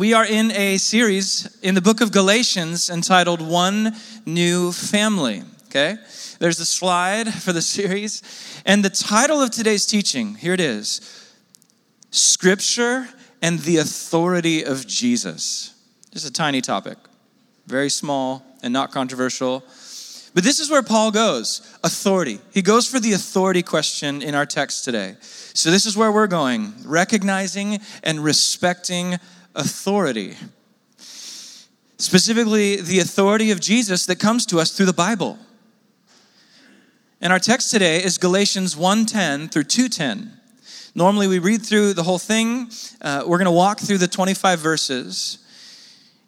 we are in a series in the book of Galatians entitled One New Family. Okay? There's a slide for the series. And the title of today's teaching, here it is Scripture and the Authority of Jesus. Just a tiny topic, very small and not controversial. But this is where Paul goes authority. He goes for the authority question in our text today. So, this is where we're going recognizing and respecting authority. Specifically, the authority of Jesus that comes to us through the Bible. And our text today is Galatians 1:10 through 2:10. Normally, we read through the whole thing. Uh, we're going to walk through the 25 verses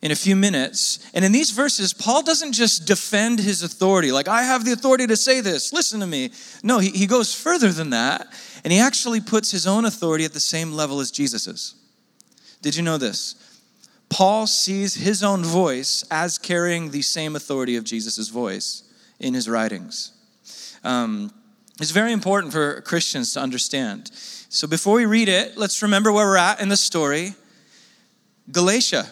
in a few minutes. And in these verses, Paul doesn't just defend his authority, like, I have the authority to say this, listen to me. No, he, he goes further than that, and he actually puts his own authority at the same level as Jesus's. Did you know this? Paul sees his own voice as carrying the same authority of Jesus' voice in his writings. Um, it's very important for Christians to understand. So before we read it, let's remember where we're at in the story. Galatia.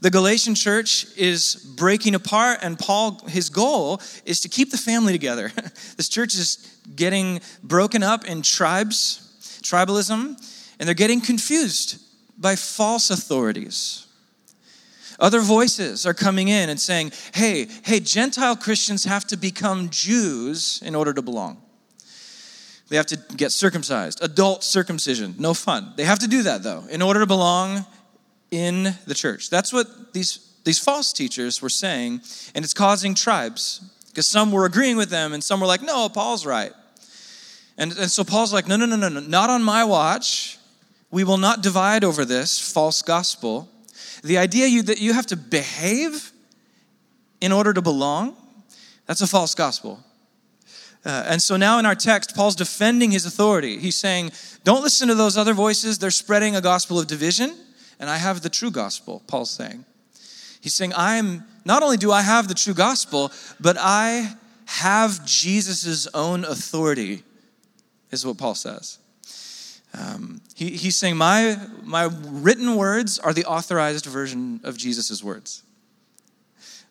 The Galatian church is breaking apart, and Paul, his goal is to keep the family together. this church is getting broken up in tribes, tribalism, and they're getting confused by false authorities. Other voices are coming in and saying, hey, hey, Gentile Christians have to become Jews in order to belong. They have to get circumcised, adult circumcision, no fun. They have to do that though, in order to belong in the church. That's what these, these false teachers were saying, and it's causing tribes because some were agreeing with them and some were like, no, Paul's right. And, and so Paul's like, no, no, no, no, no, not on my watch. We will not divide over this false gospel. The idea you, that you have to behave in order to belong, that's a false gospel. Uh, and so now in our text, Paul's defending his authority. He's saying, don't listen to those other voices. They're spreading a gospel of division, and I have the true gospel, Paul's saying. He's saying, I'm not only do I have the true gospel, but I have Jesus' own authority, is what Paul says. Um, he, he's saying, my, my written words are the authorized version of Jesus' words.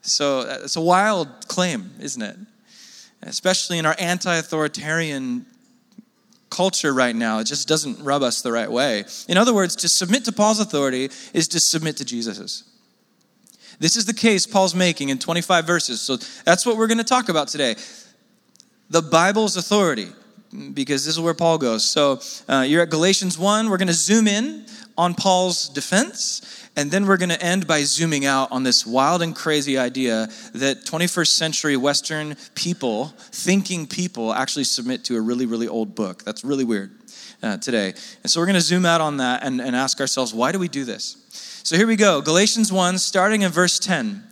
So uh, it's a wild claim, isn't it? especially in our anti authoritarian culture right now. It just doesn't rub us the right way. In other words, to submit to Paul's authority is to submit to Jesus's. This is the case Paul's making in 25 verses. So that's what we're going to talk about today. The Bible's authority, because this is where Paul goes. So uh, you're at Galatians 1. We're going to zoom in on Paul's defense and then we're going to end by zooming out on this wild and crazy idea that 21st century Western people, thinking people, actually submit to a really, really old book. That's really weird uh, today. And so we're going to zoom out on that and, and ask ourselves, why do we do this? So here we go Galatians 1, starting in verse 10.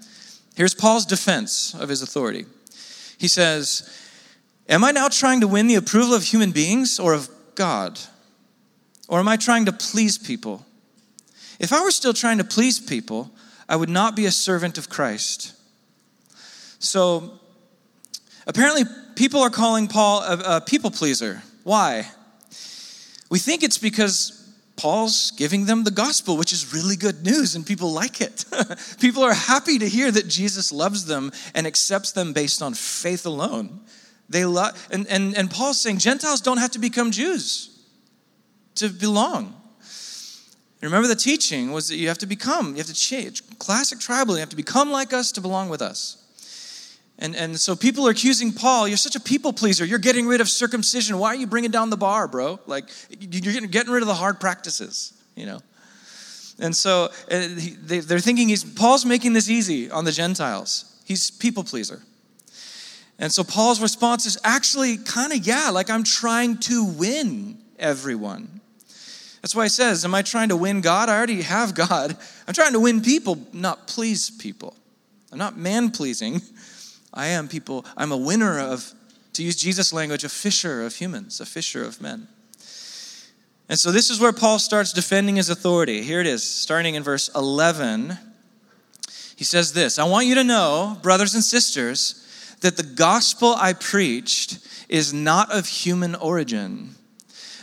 Here's Paul's defense of his authority. He says, Am I now trying to win the approval of human beings or of God? Or am I trying to please people? If I were still trying to please people, I would not be a servant of Christ. So apparently, people are calling Paul a, a people pleaser. Why? We think it's because Paul's giving them the gospel, which is really good news, and people like it. people are happy to hear that Jesus loves them and accepts them based on faith alone. They love, and, and, and Paul's saying Gentiles don't have to become Jews to belong. Remember the teaching was that you have to become, you have to change. Classic tribal, you have to become like us to belong with us. And, and so people are accusing Paul, you're such a people pleaser. You're getting rid of circumcision. Why are you bringing down the bar, bro? Like, you're getting rid of the hard practices, you know? And so uh, they're thinking he's, Paul's making this easy on the Gentiles. He's people pleaser. And so Paul's response is actually kind of, yeah, like I'm trying to win everyone. That's why he says, Am I trying to win God? I already have God. I'm trying to win people, not please people. I'm not man pleasing. I am people, I'm a winner of, to use Jesus' language, a fisher of humans, a fisher of men. And so this is where Paul starts defending his authority. Here it is, starting in verse 11. He says this I want you to know, brothers and sisters, that the gospel I preached is not of human origin.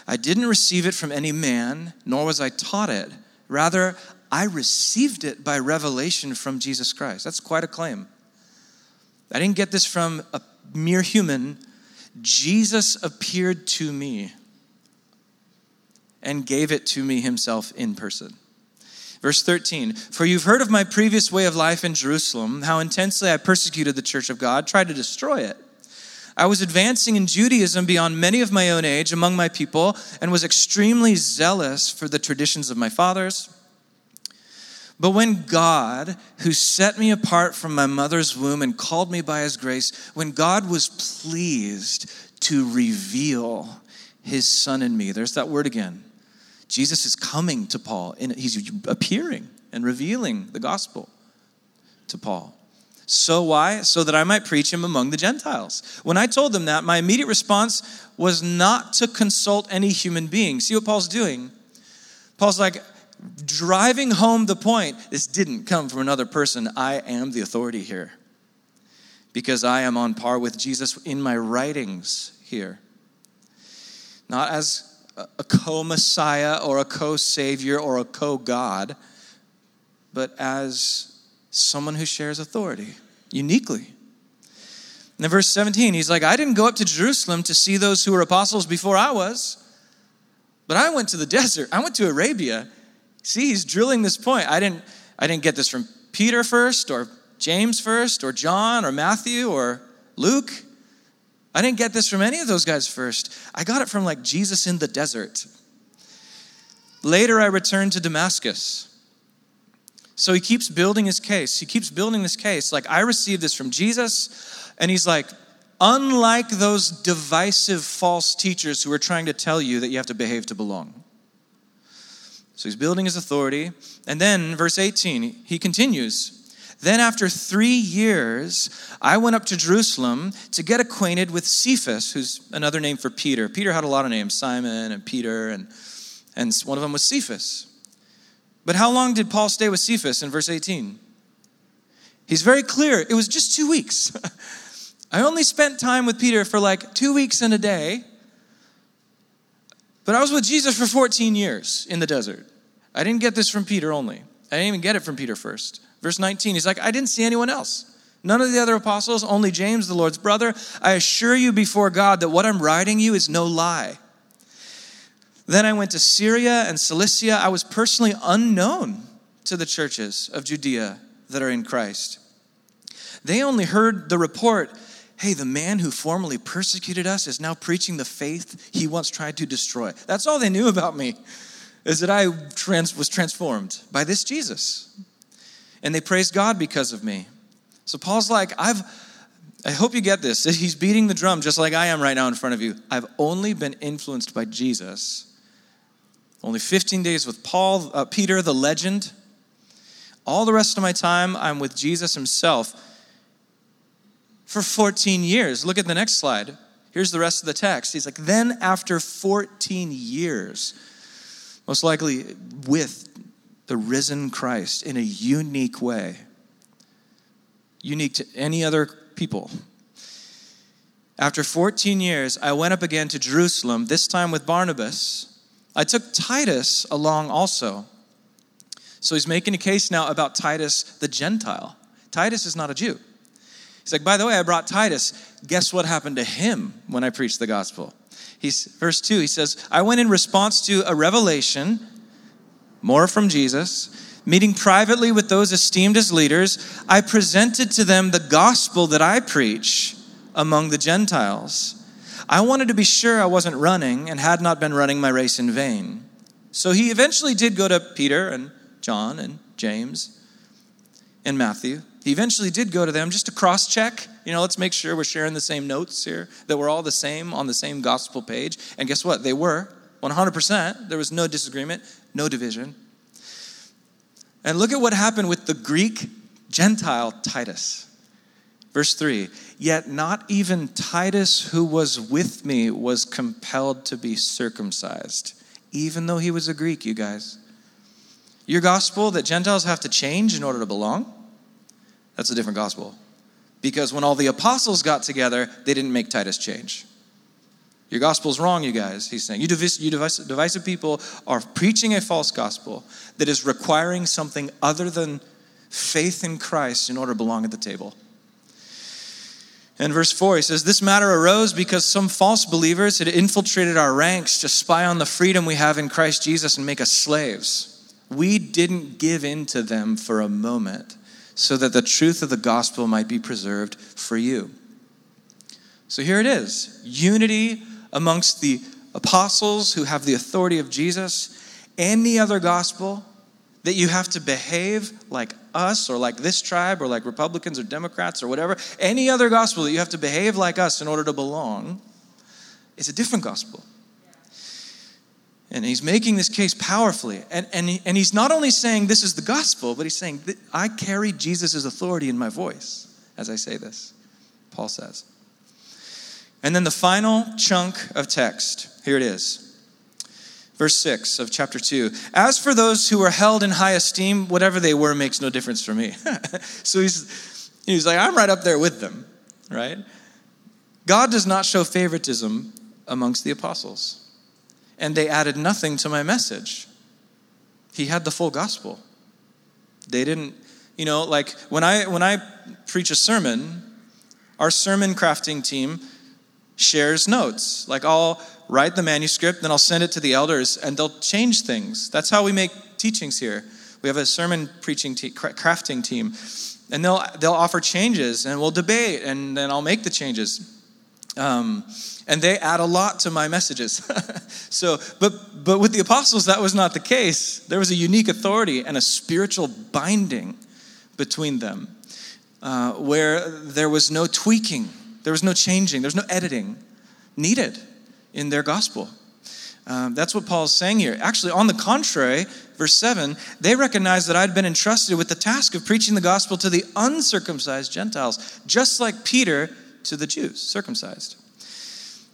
I didn't receive it from any man, nor was I taught it. Rather, I received it by revelation from Jesus Christ. That's quite a claim. I didn't get this from a mere human. Jesus appeared to me and gave it to me himself in person. Verse 13, for you've heard of my previous way of life in Jerusalem, how intensely I persecuted the church of God, tried to destroy it. I was advancing in Judaism beyond many of my own age among my people and was extremely zealous for the traditions of my fathers. But when God, who set me apart from my mother's womb and called me by his grace, when God was pleased to reveal his son in me, there's that word again Jesus is coming to Paul, and he's appearing and revealing the gospel to Paul. So why? So that I might preach him among the Gentiles. When I told them that, my immediate response was not to consult any human being. See what Paul's doing? Paul's like, driving home the point this didn't come from another person. I am the authority here because I am on par with Jesus in my writings here. Not as a co Messiah or a co Savior or a co God, but as someone who shares authority uniquely. And in verse 17, he's like, I didn't go up to Jerusalem to see those who were apostles before I was, but I went to the desert. I went to Arabia. See, he's drilling this point. I didn't, I didn't get this from Peter first, or James first, or John, or Matthew, or Luke. I didn't get this from any of those guys first. I got it from like Jesus in the desert. Later, I returned to Damascus. So he keeps building his case. He keeps building this case. Like, I received this from Jesus. And he's like, unlike those divisive false teachers who are trying to tell you that you have to behave to belong. So he's building his authority. And then, verse 18, he continues then, after three years, I went up to Jerusalem to get acquainted with Cephas, who's another name for Peter. Peter had a lot of names Simon and Peter, and, and one of them was Cephas. But how long did Paul stay with Cephas in verse 18? He's very clear. It was just two weeks. I only spent time with Peter for like two weeks and a day, but I was with Jesus for 14 years in the desert. I didn't get this from Peter only. I didn't even get it from Peter first. Verse 19, he's like, I didn't see anyone else. None of the other apostles, only James, the Lord's brother. I assure you before God that what I'm writing you is no lie. Then I went to Syria and Cilicia. I was personally unknown to the churches of Judea that are in Christ. They only heard the report hey, the man who formerly persecuted us is now preaching the faith he once tried to destroy. That's all they knew about me, is that I trans- was transformed by this Jesus and they praised God because of me. So Paul's like, I've I hope you get this. He's beating the drum just like I am right now in front of you. I've only been influenced by Jesus. Only 15 days with Paul, uh, Peter, the legend. All the rest of my time, I'm with Jesus himself for 14 years. Look at the next slide. Here's the rest of the text. He's like, then after 14 years, most likely with the risen Christ in a unique way, unique to any other people. After 14 years, I went up again to Jerusalem, this time with Barnabas. I took Titus along also. So he's making a case now about Titus the Gentile. Titus is not a Jew. He's like, by the way, I brought Titus. Guess what happened to him when I preached the gospel? He's verse 2, he says, I went in response to a revelation more from Jesus. Meeting privately with those esteemed as leaders, I presented to them the gospel that I preach among the Gentiles. I wanted to be sure I wasn't running and had not been running my race in vain. So he eventually did go to Peter and John and James and Matthew. He eventually did go to them just to cross check. You know, let's make sure we're sharing the same notes here, that we're all the same on the same gospel page. And guess what? They were. 100%. There was no disagreement, no division. And look at what happened with the Greek Gentile Titus. Verse 3 Yet not even Titus, who was with me, was compelled to be circumcised, even though he was a Greek, you guys. Your gospel that Gentiles have to change in order to belong, that's a different gospel. Because when all the apostles got together, they didn't make Titus change. Your gospel's wrong, you guys, he's saying. You, divisive, you divisive, divisive people are preaching a false gospel that is requiring something other than faith in Christ in order to belong at the table. And verse 4, he says, This matter arose because some false believers had infiltrated our ranks to spy on the freedom we have in Christ Jesus and make us slaves. We didn't give in to them for a moment so that the truth of the gospel might be preserved for you. So here it is unity amongst the apostles who have the authority of Jesus, any other gospel that you have to behave like us or like this tribe or like Republicans or Democrats or whatever, any other gospel that you have to behave like us in order to belong, is a different gospel. And he's making this case powerfully. And, and, he, and he's not only saying this is the gospel, but he's saying, I carry Jesus' authority in my voice as I say this, Paul says. And then the final chunk of text, here it is. Verse 6 of chapter 2. As for those who are held in high esteem, whatever they were makes no difference for me. so he's, he's like, I'm right up there with them, right? God does not show favoritism amongst the apostles, and they added nothing to my message. He had the full gospel. They didn't, you know, like when I when I preach a sermon, our sermon crafting team shares notes. Like I'll write the manuscript, then I'll send it to the elders, and they'll change things. That's how we make teachings here. We have a sermon preaching te- crafting team, and they'll they'll offer changes, and we'll debate, and then I'll make the changes. Um, and they add a lot to my messages. so, but but with the apostles, that was not the case. There was a unique authority and a spiritual binding between them, uh, where there was no tweaking there was no changing, there's no editing needed in their gospel. Um, that's what Paul's saying here. Actually, on the contrary, verse 7, they recognized that I'd been entrusted with the task of preaching the gospel to the uncircumcised Gentiles, just like Peter to the Jews, circumcised.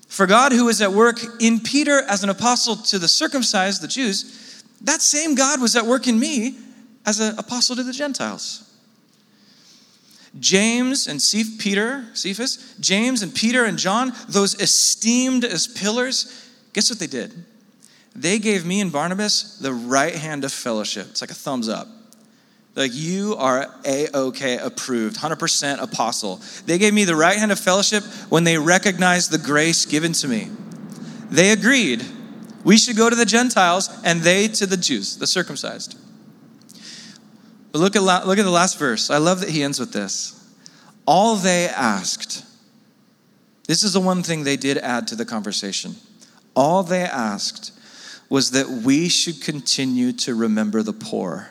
For God, who was at work in Peter as an apostle to the circumcised, the Jews, that same God was at work in me as an apostle to the Gentiles. James and Peter, Cephas, James and Peter and John, those esteemed as pillars, guess what they did? They gave me and Barnabas the right hand of fellowship. It's like a thumbs up. Like, you are A OK approved, 100% apostle. They gave me the right hand of fellowship when they recognized the grace given to me. They agreed we should go to the Gentiles and they to the Jews, the circumcised. But look at, look at the last verse. I love that he ends with this. All they asked, this is the one thing they did add to the conversation. All they asked was that we should continue to remember the poor.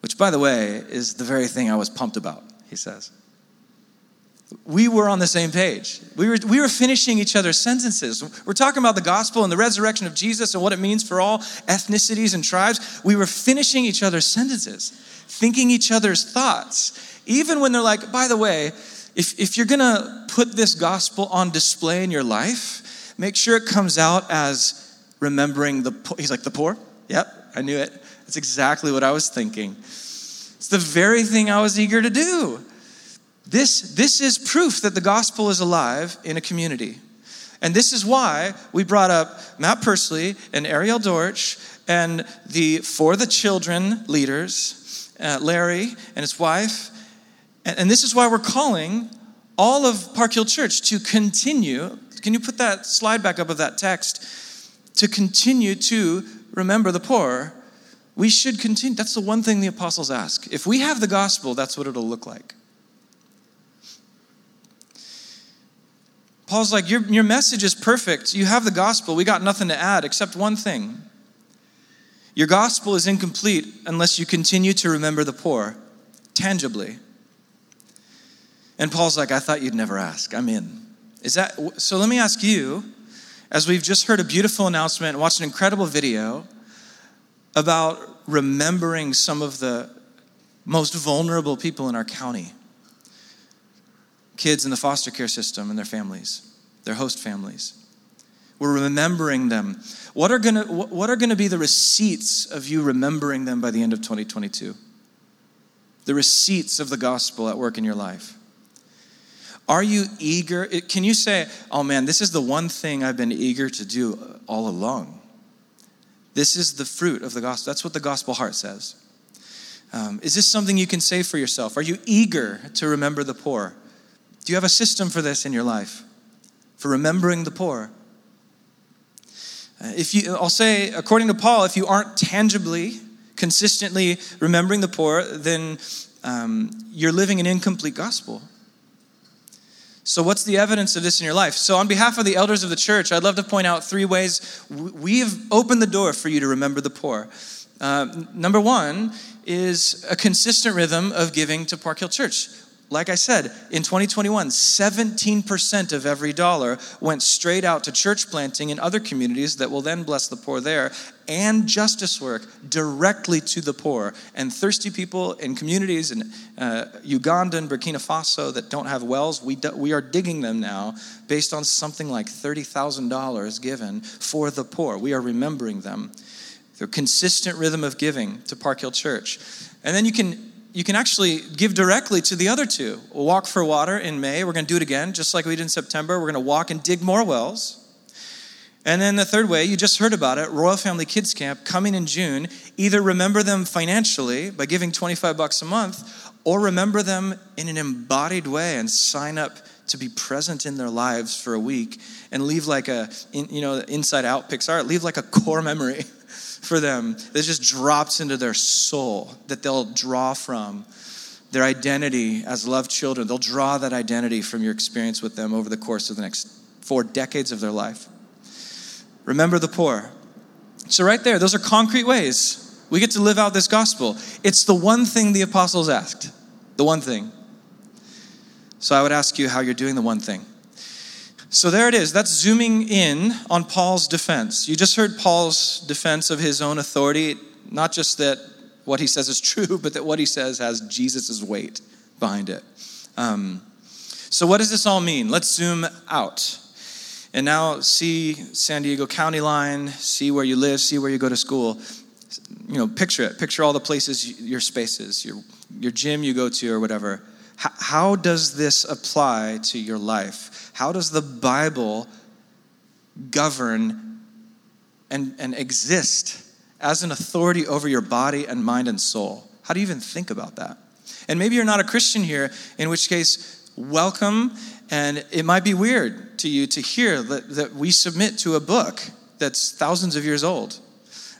Which, by the way, is the very thing I was pumped about, he says we were on the same page. We were, we were finishing each other's sentences. We're talking about the gospel and the resurrection of Jesus and what it means for all ethnicities and tribes. We were finishing each other's sentences, thinking each other's thoughts. Even when they're like, by the way, if, if you're gonna put this gospel on display in your life, make sure it comes out as remembering the poor. He's like, the poor? Yep, I knew it. That's exactly what I was thinking. It's the very thing I was eager to do. This, this is proof that the gospel is alive in a community. And this is why we brought up Matt Persley and Ariel Dorch and the For the Children leaders, uh, Larry and his wife. And, and this is why we're calling all of Park Hill Church to continue. Can you put that slide back up of that text? To continue to remember the poor. We should continue. That's the one thing the apostles ask. If we have the gospel, that's what it'll look like. Paul's like, your, your message is perfect. You have the gospel. We got nothing to add except one thing. Your gospel is incomplete unless you continue to remember the poor tangibly. And Paul's like, I thought you'd never ask. I'm in. Is that so? Let me ask you, as we've just heard a beautiful announcement and watched an incredible video about remembering some of the most vulnerable people in our county kids in the foster care system and their families, their host families. We're remembering them. What are, gonna, what are gonna be the receipts of you remembering them by the end of 2022? The receipts of the gospel at work in your life. Are you eager? Can you say, oh man, this is the one thing I've been eager to do all along? This is the fruit of the gospel. That's what the gospel heart says. Um, is this something you can say for yourself? Are you eager to remember the poor? Do you have a system for this in your life? For remembering the poor? Uh, if you, I'll say, according to Paul, if you aren't tangibly, consistently remembering the poor, then um, you're living an incomplete gospel. So, what's the evidence of this in your life? So, on behalf of the elders of the church, I'd love to point out three ways we've opened the door for you to remember the poor. Uh, number one is a consistent rhythm of giving to Park Hill Church like I said, in 2021, 17% of every dollar went straight out to church planting in other communities that will then bless the poor there and justice work directly to the poor and thirsty people in communities in uh, Uganda and Burkina Faso that don't have wells. We, do, we are digging them now based on something like $30,000 given for the poor. We are remembering them. The consistent rhythm of giving to Park Hill Church. And then you can you can actually give directly to the other two. We'll walk for water in May. We're going to do it again, just like we did in September. We're going to walk and dig more wells. And then the third way, you just heard about it, Royal Family Kids Camp coming in June. Either remember them financially by giving 25 bucks a month, or remember them in an embodied way and sign up to be present in their lives for a week and leave like a, you know, inside out Pixar, leave like a core memory for them that just drops into their soul, that they'll draw from their identity as loved children. They'll draw that identity from your experience with them over the course of the next four decades of their life. Remember the poor. So, right there, those are concrete ways we get to live out this gospel. It's the one thing the apostles asked. The one thing. So, I would ask you how you're doing the one thing. So there it is. That's zooming in on Paul's defense. You just heard Paul's defense of his own authority, not just that what he says is true, but that what he says has Jesus' weight behind it. Um, so, what does this all mean? Let's zoom out. And now see San Diego County line, see where you live, see where you go to school. You know, picture it. Picture all the places, your spaces, your, your gym you go to, or whatever. How, does this apply to your life? How does the Bible govern and, and exist as an authority over your body and mind and soul? How do you even think about that? And maybe you're not a Christian here, in which case, welcome. And it might be weird to you to hear that, that we submit to a book that's thousands of years old.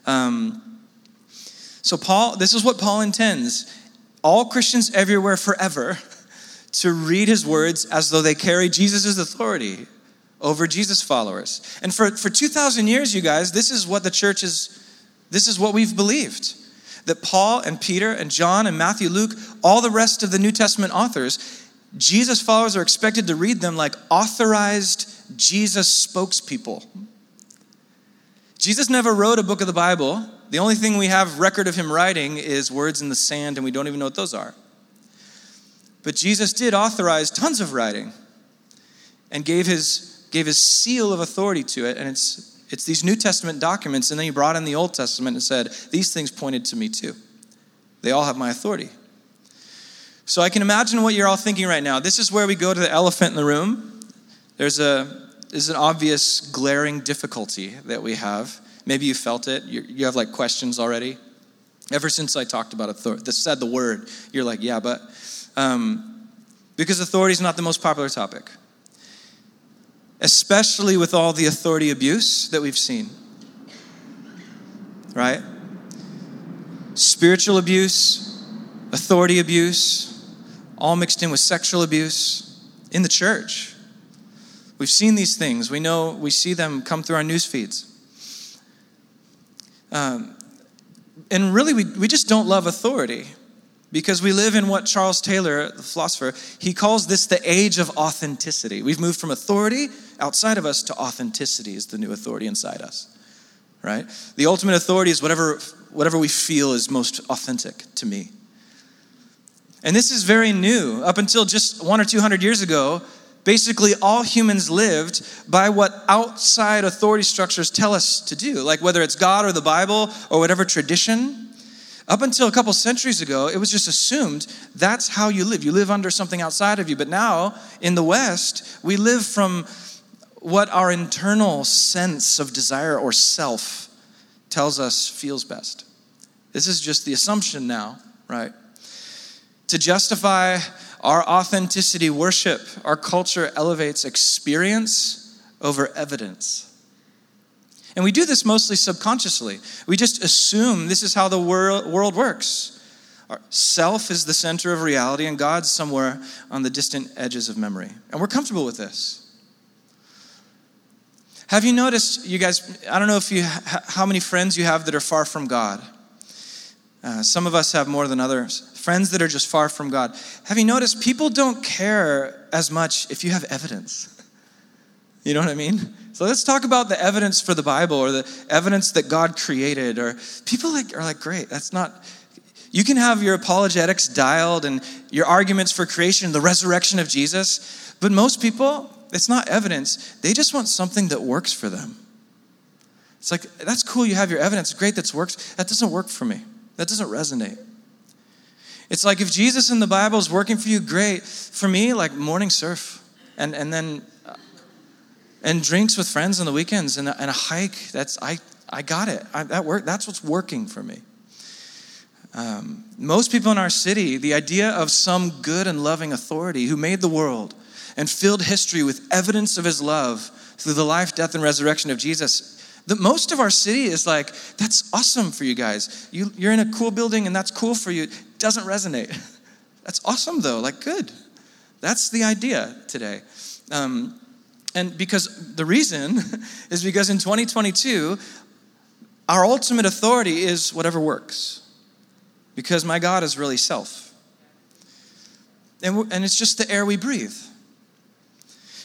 Um, so, Paul, this is what Paul intends all Christians everywhere forever to read his words as though they carry Jesus' authority over Jesus followers. And for, for 2,000 years, you guys, this is what the church is, this is what we've believed. That Paul and Peter and John and Matthew, Luke, all the rest of the New Testament authors, Jesus followers are expected to read them like authorized Jesus spokespeople. Jesus never wrote a book of the Bible. The only thing we have record of him writing is words in the sand, and we don't even know what those are. But Jesus did authorize tons of writing and gave his, gave his seal of authority to it. And it's, it's these New Testament documents. And then he brought in the Old Testament and said, These things pointed to me too. They all have my authority. So I can imagine what you're all thinking right now. This is where we go to the elephant in the room. There's a there's an obvious glaring difficulty that we have. Maybe you felt it. you you have like questions already. Ever since I talked about authority, said the word, you're like, yeah, but um, because authority is not the most popular topic, especially with all the authority abuse that we've seen. Right? Spiritual abuse, authority abuse, all mixed in with sexual abuse in the church. We've seen these things. We know, we see them come through our news feeds. Um, and really, we, we just don't love authority because we live in what Charles Taylor, the philosopher, he calls this the age of authenticity. We've moved from authority outside of us to authenticity is the new authority inside us. Right? The ultimate authority is whatever whatever we feel is most authentic to me. And this is very new. Up until just 1 or 200 years ago, basically all humans lived by what outside authority structures tell us to do, like whether it's God or the Bible or whatever tradition Up until a couple centuries ago, it was just assumed that's how you live. You live under something outside of you. But now, in the West, we live from what our internal sense of desire or self tells us feels best. This is just the assumption now, right? To justify our authenticity worship, our culture elevates experience over evidence. And we do this mostly subconsciously. We just assume this is how the world, world works. Our self is the center of reality, and God's somewhere on the distant edges of memory. And we're comfortable with this. Have you noticed, you guys, I don't know if you, how many friends you have that are far from God. Uh, some of us have more than others. Friends that are just far from God. Have you noticed people don't care as much if you have evidence? You know what I mean? So let's talk about the evidence for the Bible or the evidence that God created. Or people like are like, great, that's not. You can have your apologetics dialed and your arguments for creation, the resurrection of Jesus, but most people, it's not evidence. They just want something that works for them. It's like, that's cool, you have your evidence, great, that works. That doesn't work for me. That doesn't resonate. It's like if Jesus in the Bible is working for you, great. For me, like morning surf and, and then and drinks with friends on the weekends and a, and a hike. That's I I got it. I, that work. That's what's working for me. Um, most people in our city, the idea of some good and loving authority who made the world and filled history with evidence of His love through the life, death, and resurrection of Jesus. The, most of our city is like, that's awesome for you guys. You, you're in a cool building and that's cool for you. It doesn't resonate. That's awesome though, like good. That's the idea today. Um, and because the reason is because in 2022, our ultimate authority is whatever works. Because my God is really self. And, and it's just the air we breathe.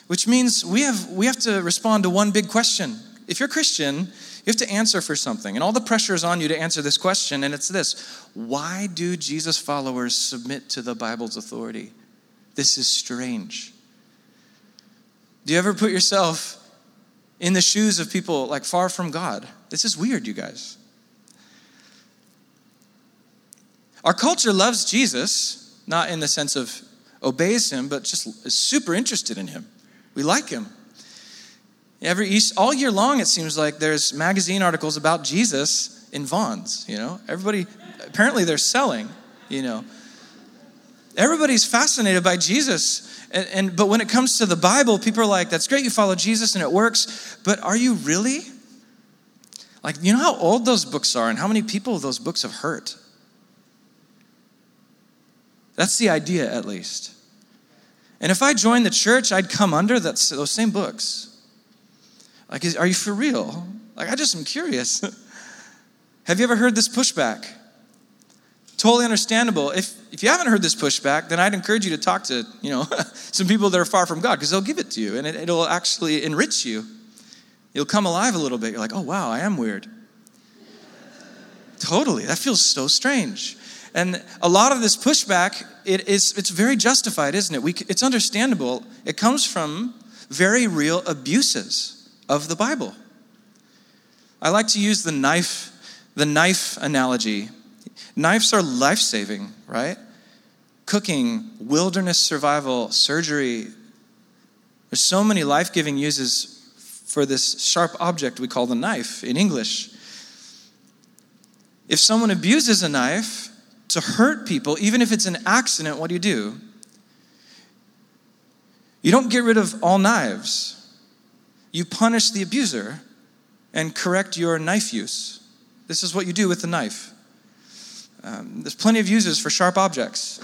Which means we have, we have to respond to one big question. If you're Christian, you have to answer for something. And all the pressure is on you to answer this question, and it's this Why do Jesus followers submit to the Bible's authority? This is strange. Do you ever put yourself in the shoes of people like far from God? This is weird, you guys. Our culture loves Jesus, not in the sense of obeys him, but just is super interested in him. We like him. Every East, all year long, it seems like there's magazine articles about Jesus in Vons. You know, everybody apparently they're selling. You know, everybody's fascinated by Jesus and, and, but when it comes to the Bible, people are like, that's great, you follow Jesus and it works, but are you really? Like, you know how old those books are and how many people those books have hurt? That's the idea, at least. And if I joined the church, I'd come under that, those same books. Like, is, are you for real? Like, I just am curious. have you ever heard this pushback? Totally understandable. If, if you haven't heard this pushback, then I'd encourage you to talk to, you know, some people that are far from God because they'll give it to you and it, it'll actually enrich you. You'll come alive a little bit. You're like, oh, wow, I am weird. totally. That feels so strange. And a lot of this pushback, it is, it's very justified, isn't it? We, it's understandable. It comes from very real abuses of the Bible. I like to use the knife, the knife analogy Knives are life saving, right? Cooking, wilderness survival, surgery. There's so many life giving uses for this sharp object we call the knife in English. If someone abuses a knife to hurt people, even if it's an accident, what do you do? You don't get rid of all knives. You punish the abuser and correct your knife use. This is what you do with the knife. Um, there's plenty of uses for sharp objects.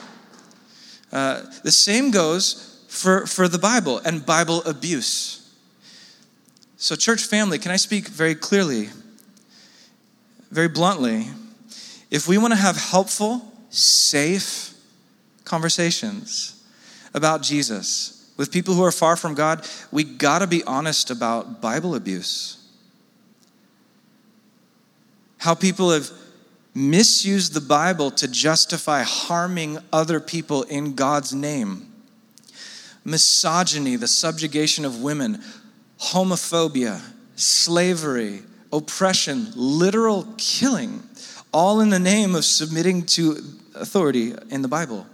Uh, the same goes for, for the Bible and Bible abuse. So, church family, can I speak very clearly, very bluntly? If we want to have helpful, safe conversations about Jesus with people who are far from God, we got to be honest about Bible abuse. How people have misuse the Bible to justify harming other people in God's name. Misogyny, the subjugation of women, homophobia, slavery, oppression, literal killing. all in the name of submitting to authority in the Bible.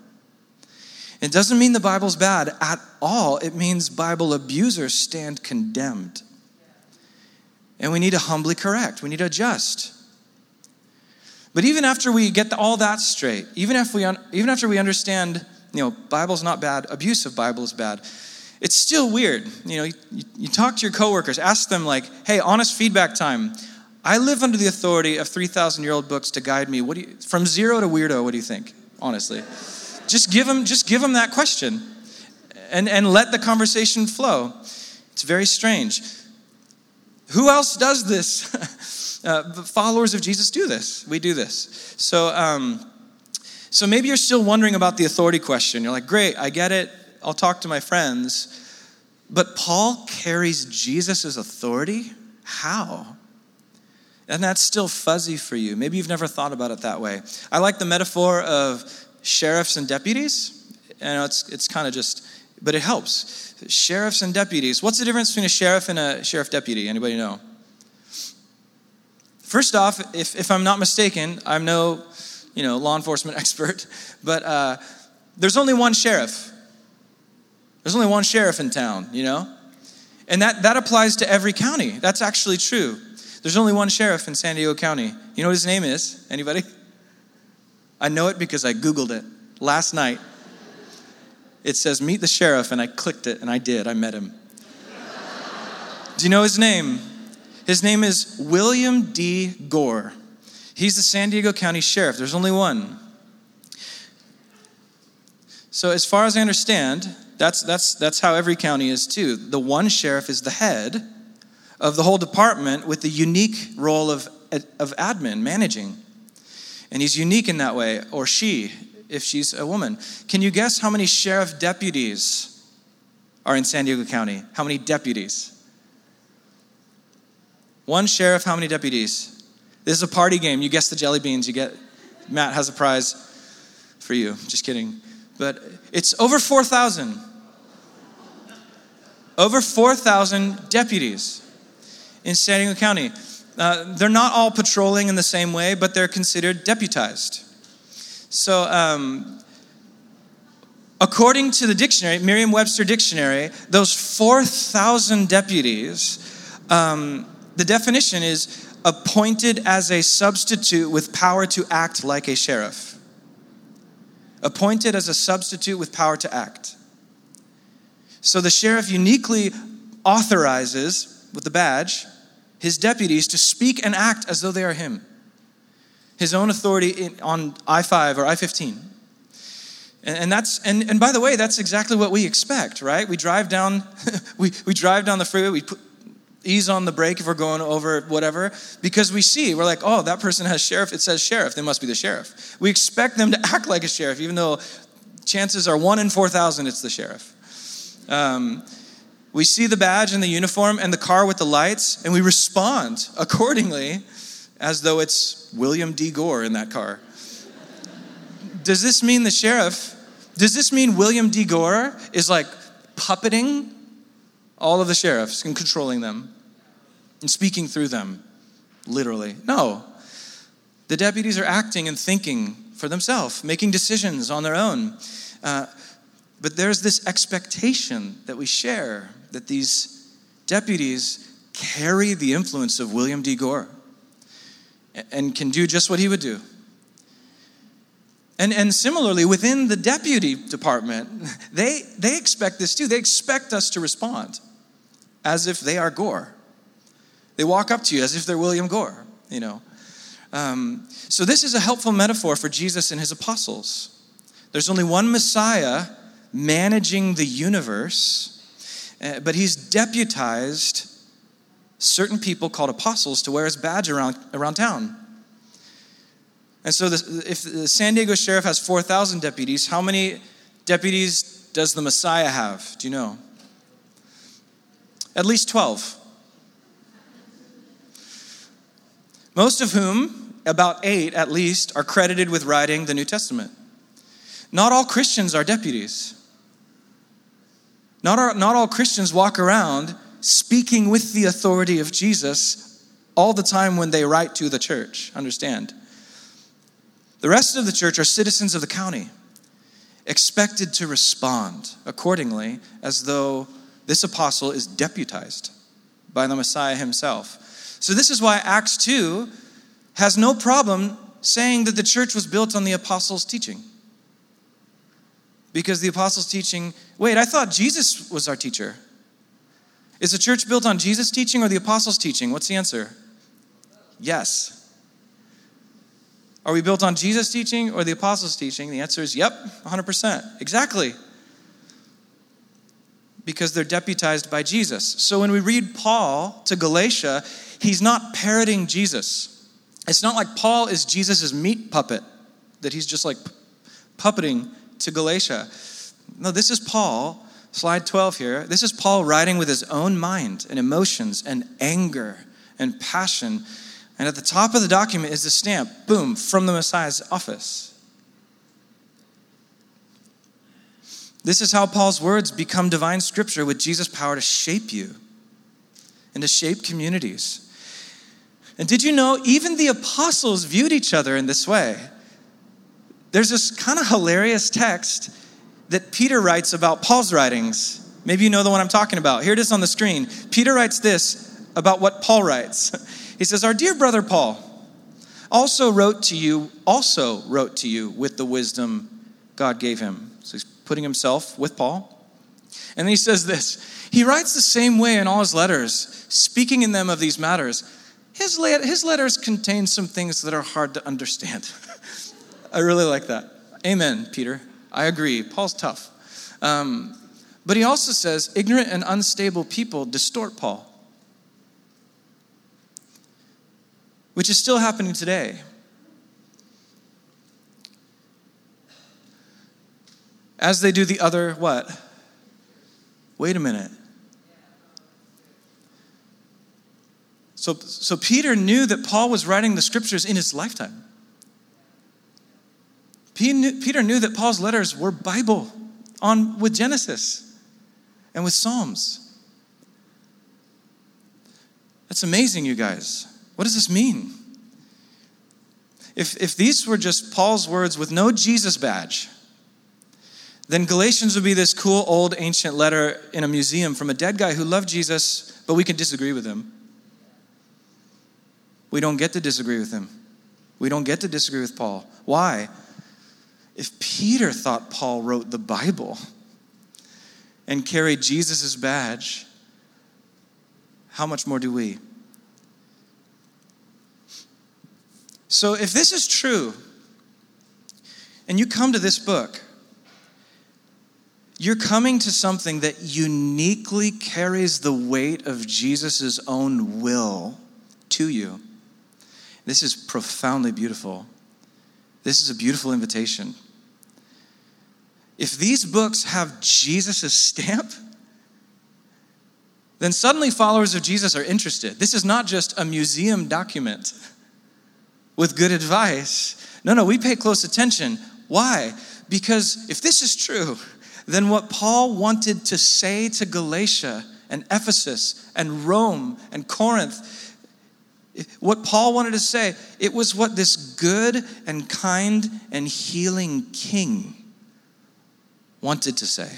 It doesn't mean the Bible's bad at all. It means Bible abusers stand condemned. And we need to humbly correct, we need to adjust. But even after we get all that straight, even, if we, even after we understand, you know, Bible's not bad, abuse of Bible is bad, it's still weird. You know, you, you talk to your coworkers, ask them, like, hey, honest feedback time. I live under the authority of 3,000 year old books to guide me. What do you, from zero to weirdo, what do you think? Honestly. Just give them, just give them that question and, and let the conversation flow. It's very strange. Who else does this? uh, followers of Jesus do this. We do this. So, um, so maybe you're still wondering about the authority question. You're like, great, I get it. I'll talk to my friends. But Paul carries Jesus' authority? How? And that's still fuzzy for you. Maybe you've never thought about it that way. I like the metaphor of sheriffs and deputies. You know, it's, it's kind of just, but it helps. Sheriffs and deputies. What's the difference between a sheriff and a sheriff deputy? Anybody know? First off, if, if I'm not mistaken, I'm no, you know, law enforcement expert, but uh, there's only one sheriff. There's only one sheriff in town, you know? And that, that applies to every county. That's actually true. There's only one sheriff in San Diego County. You know what his name is? Anybody? I know it because I Googled it last night. It says, Meet the sheriff, and I clicked it, and I did. I met him. Do you know his name? His name is William D. Gore. He's the San Diego County Sheriff. There's only one. So, as far as I understand, that's, that's, that's how every county is too. The one sheriff is the head of the whole department with the unique role of, of admin, managing. And he's unique in that way, or she, if she's a woman. Can you guess how many sheriff deputies are in San Diego County? How many deputies? One sheriff, how many deputies? This is a party game. You guess the jelly beans, you get Matt has a prize for you. Just kidding. But it's over 4,000. Over 4,000 deputies in San Diego County. Uh, they're not all patrolling in the same way, but they're considered deputized. So, um, according to the dictionary, Merriam Webster Dictionary, those 4,000 deputies, um, the definition is appointed as a substitute with power to act like a sheriff. Appointed as a substitute with power to act. So the sheriff uniquely authorizes, with the badge, his deputies to speak and act as though they are him. His own authority in, on I 5 or I 15. And, that's and, and by the way, that's exactly what we expect, right? We drive down, we, we drive down the freeway, we put, ease on the brake if we're going over whatever, because we see, we're like, oh, that person has sheriff, it says sheriff, they must be the sheriff. We expect them to act like a sheriff, even though chances are one in 4,000 it's the sheriff. Um, we see the badge and the uniform and the car with the lights, and we respond accordingly as though it's William D. Gore in that car. Does this mean the sheriff? Does this mean William D. Gore is like puppeting all of the sheriffs and controlling them and speaking through them? Literally. No. The deputies are acting and thinking for themselves, making decisions on their own. Uh, but there's this expectation that we share that these deputies carry the influence of William D. Gore and can do just what he would do. And, and similarly, within the deputy department, they, they expect this too. They expect us to respond as if they are Gore. They walk up to you as if they're William Gore, you know. Um, so, this is a helpful metaphor for Jesus and his apostles. There's only one Messiah managing the universe uh, but he's deputized certain people called apostles to wear his badge around, around town. And so, the, if the San Diego sheriff has 4,000 deputies, how many deputies does the Messiah have? Do you know? At least 12. Most of whom, about eight at least, are credited with writing the New Testament. Not all Christians are deputies. Not all, not all Christians walk around speaking with the authority of Jesus all the time when they write to the church. Understand? The rest of the church are citizens of the county, expected to respond accordingly as though this apostle is deputized by the Messiah himself. So, this is why Acts 2 has no problem saying that the church was built on the apostles' teaching. Because the apostles' teaching, wait, I thought Jesus was our teacher. Is the church built on Jesus' teaching or the apostles' teaching? What's the answer? Yes. Are we built on Jesus' teaching or the apostles' teaching? The answer is yep, 100%. Exactly. Because they're deputized by Jesus. So when we read Paul to Galatia, he's not parroting Jesus. It's not like Paul is Jesus' meat puppet, that he's just like puppeting to Galatia. No, this is Paul, slide 12 here. This is Paul writing with his own mind and emotions and anger and passion and at the top of the document is the stamp, boom, from the Messiah's office. This is how Paul's words become divine scripture with Jesus' power to shape you and to shape communities. And did you know even the apostles viewed each other in this way? There's this kind of hilarious text that Peter writes about Paul's writings. Maybe you know the one I'm talking about. Here it is on the screen. Peter writes this about what Paul writes. He says, Our dear brother Paul also wrote to you, also wrote to you with the wisdom God gave him. Putting himself with Paul. And he says this He writes the same way in all his letters, speaking in them of these matters. His, his letters contain some things that are hard to understand. I really like that. Amen, Peter. I agree. Paul's tough. Um, but he also says ignorant and unstable people distort Paul. which is still happening today. As they do the other, what? Wait a minute. So, so Peter knew that Paul was writing the scriptures in his lifetime. Peter knew that Paul's letters were Bible on with Genesis and with Psalms. That's amazing, you guys. What does this mean? If, if these were just Paul's words with no Jesus badge, then Galatians would be this cool old ancient letter in a museum from a dead guy who loved Jesus, but we can disagree with him. We don't get to disagree with him. We don't get to disagree with Paul. Why? If Peter thought Paul wrote the Bible and carried Jesus' badge, how much more do we? So, if this is true, and you come to this book, you're coming to something that uniquely carries the weight of Jesus' own will to you. This is profoundly beautiful. This is a beautiful invitation. If these books have Jesus' stamp, then suddenly followers of Jesus are interested. This is not just a museum document with good advice. No, no, we pay close attention. Why? Because if this is true, then what Paul wanted to say to Galatia and Ephesus and Rome and Corinth, what Paul wanted to say, it was what this good and kind and healing king wanted to say.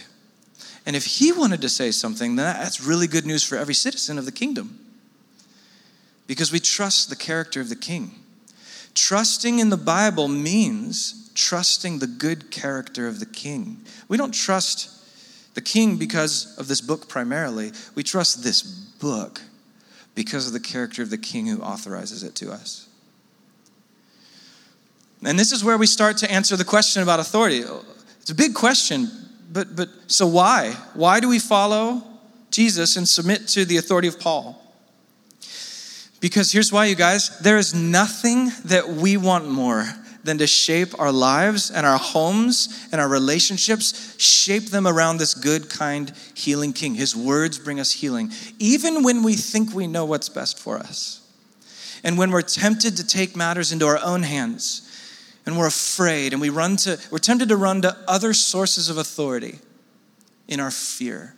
And if he wanted to say something, then that's really good news for every citizen of the kingdom. Because we trust the character of the king. Trusting in the Bible means trusting the good character of the king. We don't trust the king because of this book primarily. We trust this book because of the character of the king who authorizes it to us. And this is where we start to answer the question about authority. It's a big question, but, but so why? Why do we follow Jesus and submit to the authority of Paul? Because here's why, you guys there is nothing that we want more than to shape our lives and our homes and our relationships, shape them around this good, kind, healing King. His words bring us healing, even when we think we know what's best for us. And when we're tempted to take matters into our own hands, and we're afraid, and we run to, we're tempted to run to other sources of authority in our fear.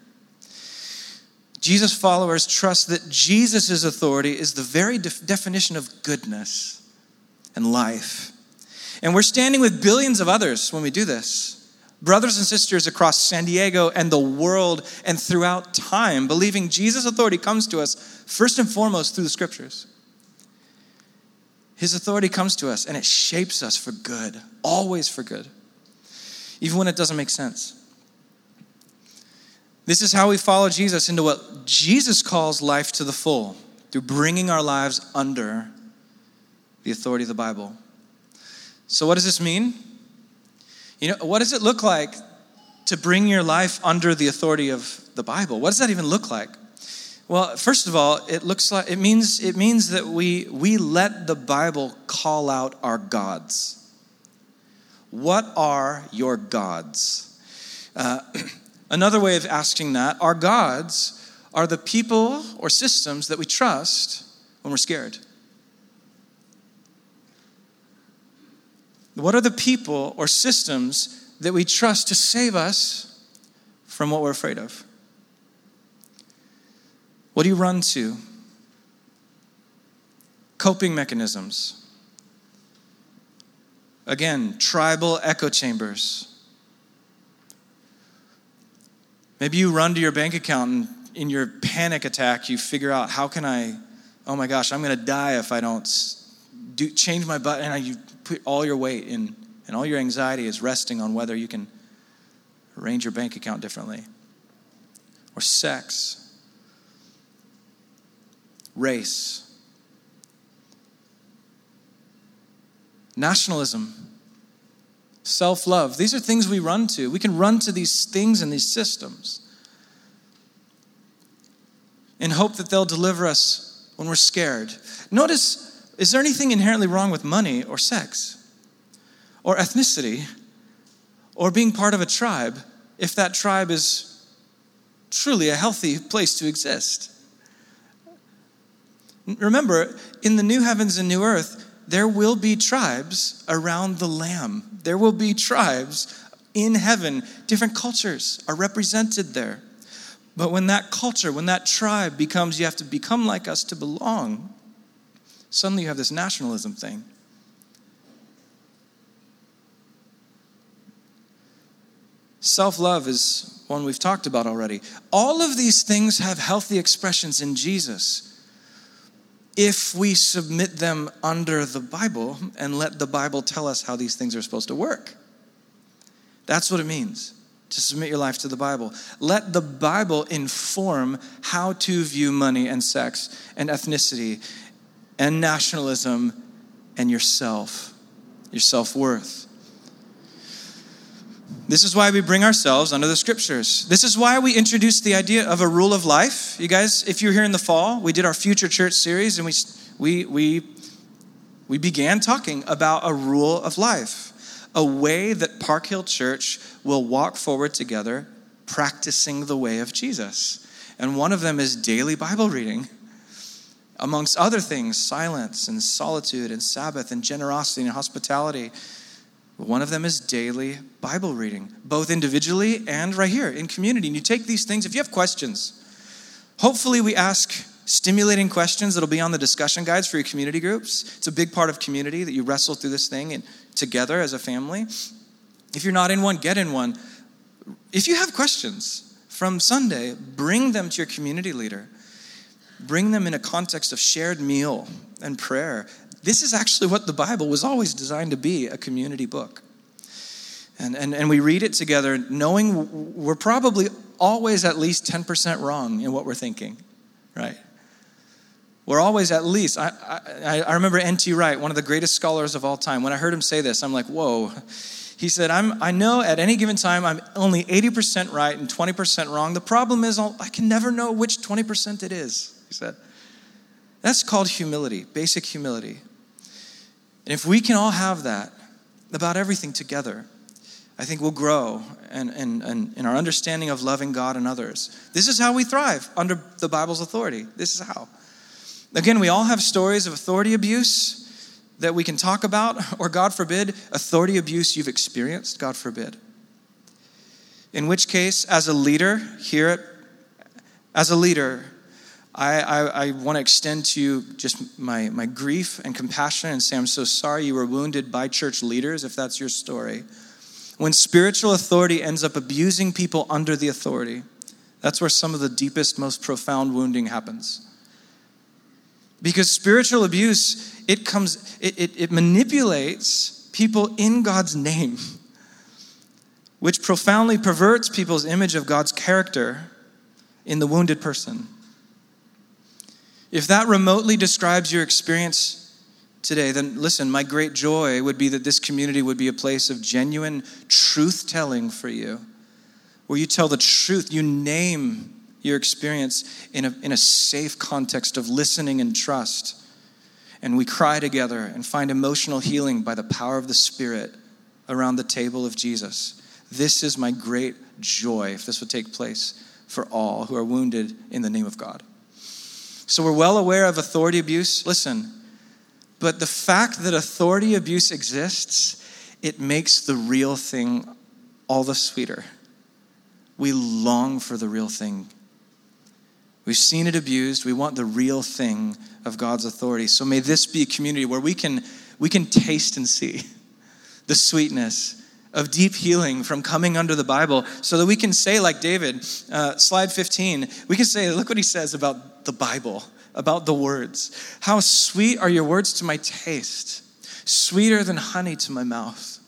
Jesus' followers trust that Jesus' authority is the very definition of goodness and life. And we're standing with billions of others when we do this. Brothers and sisters across San Diego and the world and throughout time, believing Jesus' authority comes to us first and foremost through the scriptures. His authority comes to us and it shapes us for good, always for good, even when it doesn't make sense. This is how we follow Jesus into what Jesus calls life to the full through bringing our lives under the authority of the Bible. So, what does this mean? You know, what does it look like to bring your life under the authority of the Bible? What does that even look like? Well, first of all, it looks like it means it means that we we let the Bible call out our gods. What are your gods? Uh, Another way of asking that our gods are the people or systems that we trust when we're scared. What are the people or systems that we trust to save us from what we're afraid of? What do you run to? Coping mechanisms. Again, tribal echo chambers Maybe you run to your bank account and in your panic attack, you figure out how can I, oh my gosh, I'm going to die if I don't do, change my button. And you put all your weight in, and all your anxiety is resting on whether you can arrange your bank account differently. Or sex, race, nationalism self love. These are things we run to. We can run to these things and these systems in hope that they'll deliver us when we're scared. Notice, is there anything inherently wrong with money or sex or ethnicity or being part of a tribe if that tribe is truly a healthy place to exist? Remember, in the new heavens and new earth, there will be tribes around the Lamb. There will be tribes in heaven. Different cultures are represented there. But when that culture, when that tribe becomes, you have to become like us to belong, suddenly you have this nationalism thing. Self love is one we've talked about already. All of these things have healthy expressions in Jesus if we submit them under the Bible and let the Bible tell us how these things are supposed to work. That's what it means to submit your life to the Bible. Let the Bible inform how to view money and sex and ethnicity and nationalism and yourself, your self worth. This is why we bring ourselves under the scriptures. This is why we introduced the idea of a rule of life. You guys, if you're here in the fall, we did our future church series and we we we we began talking about a rule of life, a way that Park Hill Church will walk forward together practicing the way of Jesus. And one of them is daily Bible reading. Amongst other things, silence and solitude and Sabbath and generosity and hospitality one of them is daily Bible reading, both individually and right here in community. And you take these things, if you have questions, hopefully we ask stimulating questions that'll be on the discussion guides for your community groups. It's a big part of community that you wrestle through this thing and together as a family. If you're not in one, get in one. If you have questions from Sunday, bring them to your community leader. Bring them in a context of shared meal and prayer this is actually what the Bible was always designed to be a community book. And, and, and we read it together knowing we're probably always at least 10% wrong in what we're thinking, right? We're always at least. I, I, I remember N.T. Wright, one of the greatest scholars of all time. When I heard him say this, I'm like, whoa. He said, I'm, I know at any given time I'm only 80% right and 20% wrong. The problem is I can never know which 20% it is, he said. That's called humility, basic humility. And if we can all have that about everything together, I think we'll grow in, in, in, in, our understanding of loving God and others. This is how we thrive under the Bible's authority. This is how. Again, we all have stories of authority abuse that we can talk about, or God forbid, authority abuse you've experienced, God forbid. In which case, as a leader here, as a leader, I, I, I want to extend to you just my, my grief and compassion and say, I'm so sorry you were wounded by church leaders, if that's your story. When spiritual authority ends up abusing people under the authority, that's where some of the deepest, most profound wounding happens. Because spiritual abuse, it comes, it, it, it manipulates people in God's name, which profoundly perverts people's image of God's character in the wounded person. If that remotely describes your experience today, then listen, my great joy would be that this community would be a place of genuine truth telling for you, where you tell the truth, you name your experience in a, in a safe context of listening and trust. And we cry together and find emotional healing by the power of the Spirit around the table of Jesus. This is my great joy if this would take place for all who are wounded in the name of God. So we're well aware of authority abuse. Listen, but the fact that authority abuse exists, it makes the real thing all the sweeter. We long for the real thing. We've seen it abused. We want the real thing of God's authority. So may this be a community where we can, we can taste and see the sweetness of deep healing from coming under the Bible so that we can say, like David, uh, slide 15, we can say, look what he says about the Bible, about the words. How sweet are your words to my taste, sweeter than honey to my mouth.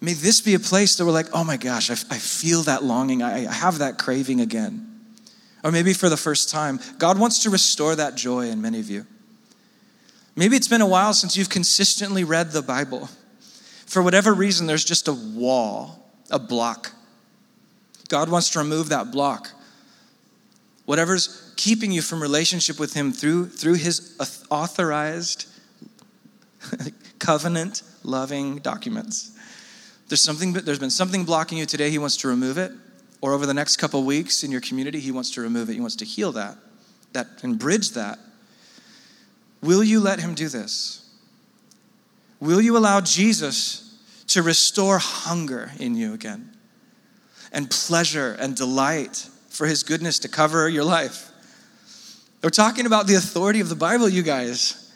May this be a place that we're like, oh my gosh, I, I feel that longing. I, I have that craving again. Or maybe for the first time, God wants to restore that joy in many of you. Maybe it's been a while since you've consistently read the Bible. For whatever reason, there's just a wall, a block. God wants to remove that block. Whatever's keeping you from relationship with Him through, through His authorized, covenant loving documents. There's, something, there's been something blocking you today, He wants to remove it. Or over the next couple weeks in your community, He wants to remove it. He wants to heal that, that and bridge that. Will you let Him do this? Will you allow Jesus to restore hunger in you again? And pleasure and delight for His goodness to cover your life? We're talking about the authority of the Bible, you guys.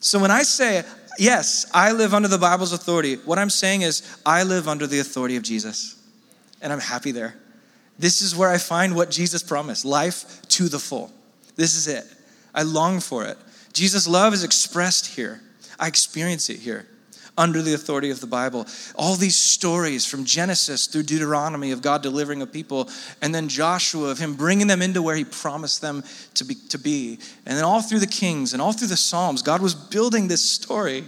So when I say, yes, I live under the Bible's authority, what I'm saying is, I live under the authority of Jesus. And I'm happy there. This is where I find what Jesus promised life to the full. This is it. I long for it. Jesus' love is expressed here. I experience it here under the authority of the Bible. All these stories from Genesis through Deuteronomy of God delivering a people, and then Joshua of Him bringing them into where He promised them to be, to be. And then all through the Kings and all through the Psalms, God was building this story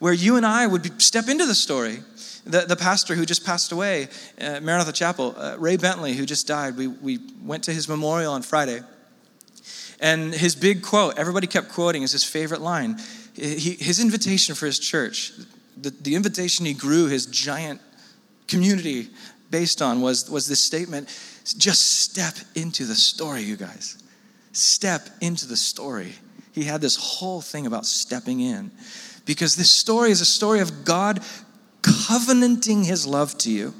where you and I would be, step into the story. The, the pastor who just passed away, uh, Maranatha Chapel, uh, Ray Bentley, who just died, we, we went to his memorial on Friday. And his big quote, everybody kept quoting, is his favorite line. He, his invitation for his church, the, the invitation he grew his giant community based on was, was this statement just step into the story, you guys. Step into the story. He had this whole thing about stepping in because this story is a story of God covenanting his love to you.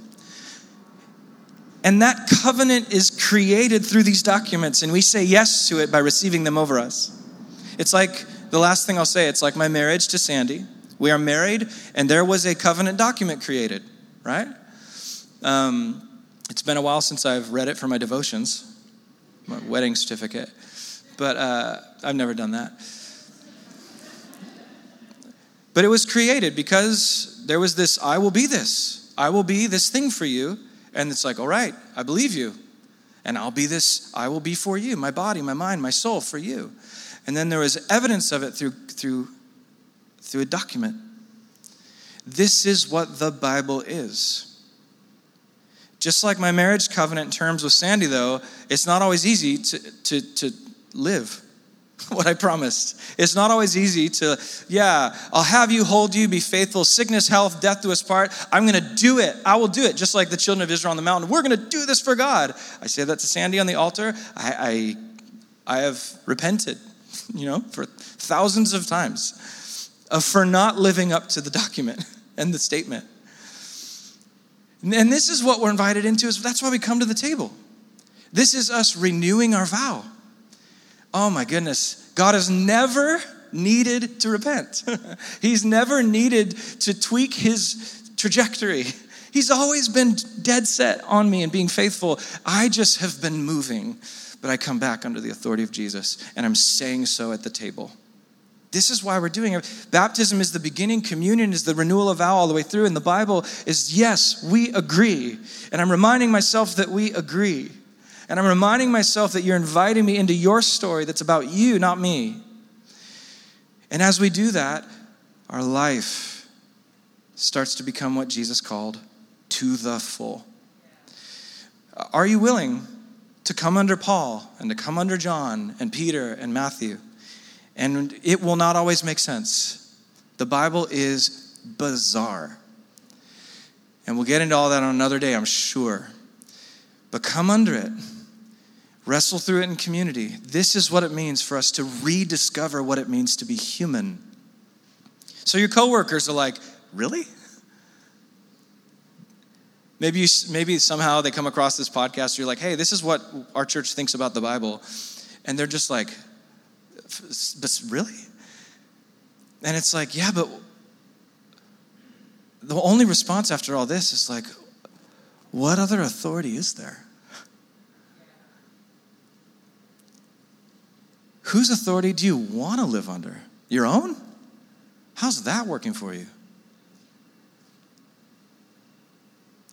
And that covenant is created through these documents, and we say yes to it by receiving them over us. It's like the last thing I'll say it's like my marriage to Sandy. We are married, and there was a covenant document created, right? Um, it's been a while since I've read it for my devotions, my wedding certificate, but uh, I've never done that. But it was created because there was this I will be this, I will be this thing for you. And it's like, all right, I believe you. And I'll be this, I will be for you, my body, my mind, my soul for you. And then there was evidence of it through, through through a document. This is what the Bible is. Just like my marriage covenant terms with Sandy, though, it's not always easy to, to, to live what I promised. It's not always easy to, yeah, I'll have you, hold you, be faithful, sickness, health, death do us part. I'm going to do it. I will do it, just like the children of Israel on the mountain. We're going to do this for God. I say that to Sandy on the altar. I, I, I have repented, you know, for thousands of times of for not living up to the document and the statement. And this is what we're invited into is that's why we come to the table. This is us renewing our vow. Oh my goodness. God has never needed to repent, He's never needed to tweak His trajectory. He's always been dead set on me and being faithful. I just have been moving, but I come back under the authority of Jesus, and I'm saying so at the table. This is why we're doing it. Baptism is the beginning, communion is the renewal of vow all the way through, and the Bible is yes, we agree. And I'm reminding myself that we agree. And I'm reminding myself that you're inviting me into your story that's about you, not me. And as we do that, our life starts to become what Jesus called to the full. Are you willing to come under Paul and to come under John and Peter and Matthew? And it will not always make sense. The Bible is bizarre. And we'll get into all that on another day, I'm sure. But come under it. Wrestle through it in community. This is what it means for us to rediscover what it means to be human. So your coworkers are like, "Really?" Maybe you, maybe somehow they come across this podcast. You're like, "Hey, this is what our church thinks about the Bible," and they're just like, but really? And it's like, yeah, but the only response after all this is like, what other authority is there? Whose authority do you want to live under? Your own? How's that working for you?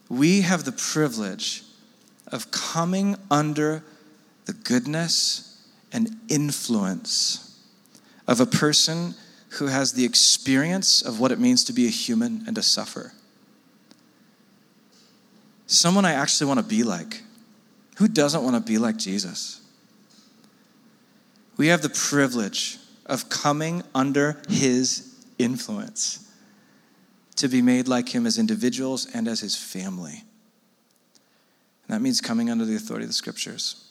We have the privilege of coming under the goodness and influence of a person who has the experience of what it means to be a human and to suffer. Someone I actually want to be like. Who doesn't want to be like Jesus? We have the privilege of coming under his influence to be made like him as individuals and as his family. And that means coming under the authority of the scriptures.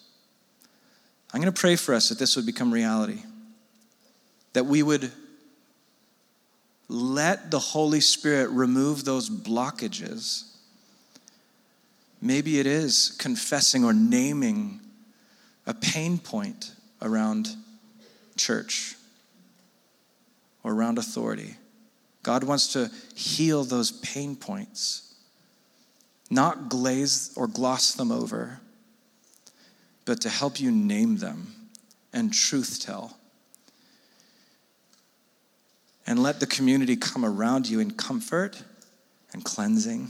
I'm going to pray for us that this would become reality. That we would let the Holy Spirit remove those blockages. Maybe it is confessing or naming a pain point around church or around authority. God wants to heal those pain points, not glaze or gloss them over but to help you name them and truth tell. And let the community come around you in comfort and cleansing.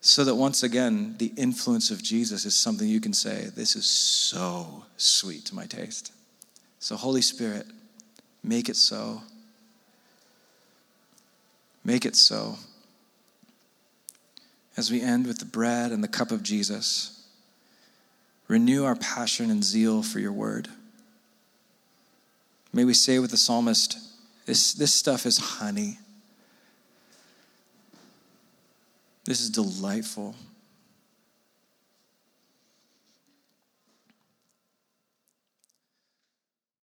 So that once again, the influence of Jesus is something you can say, This is so sweet to my taste. So, Holy Spirit, make it so. Make it so as we end with the bread and the cup of Jesus, renew our passion and zeal for your word. May we say with the psalmist, this, this stuff is honey. This is delightful.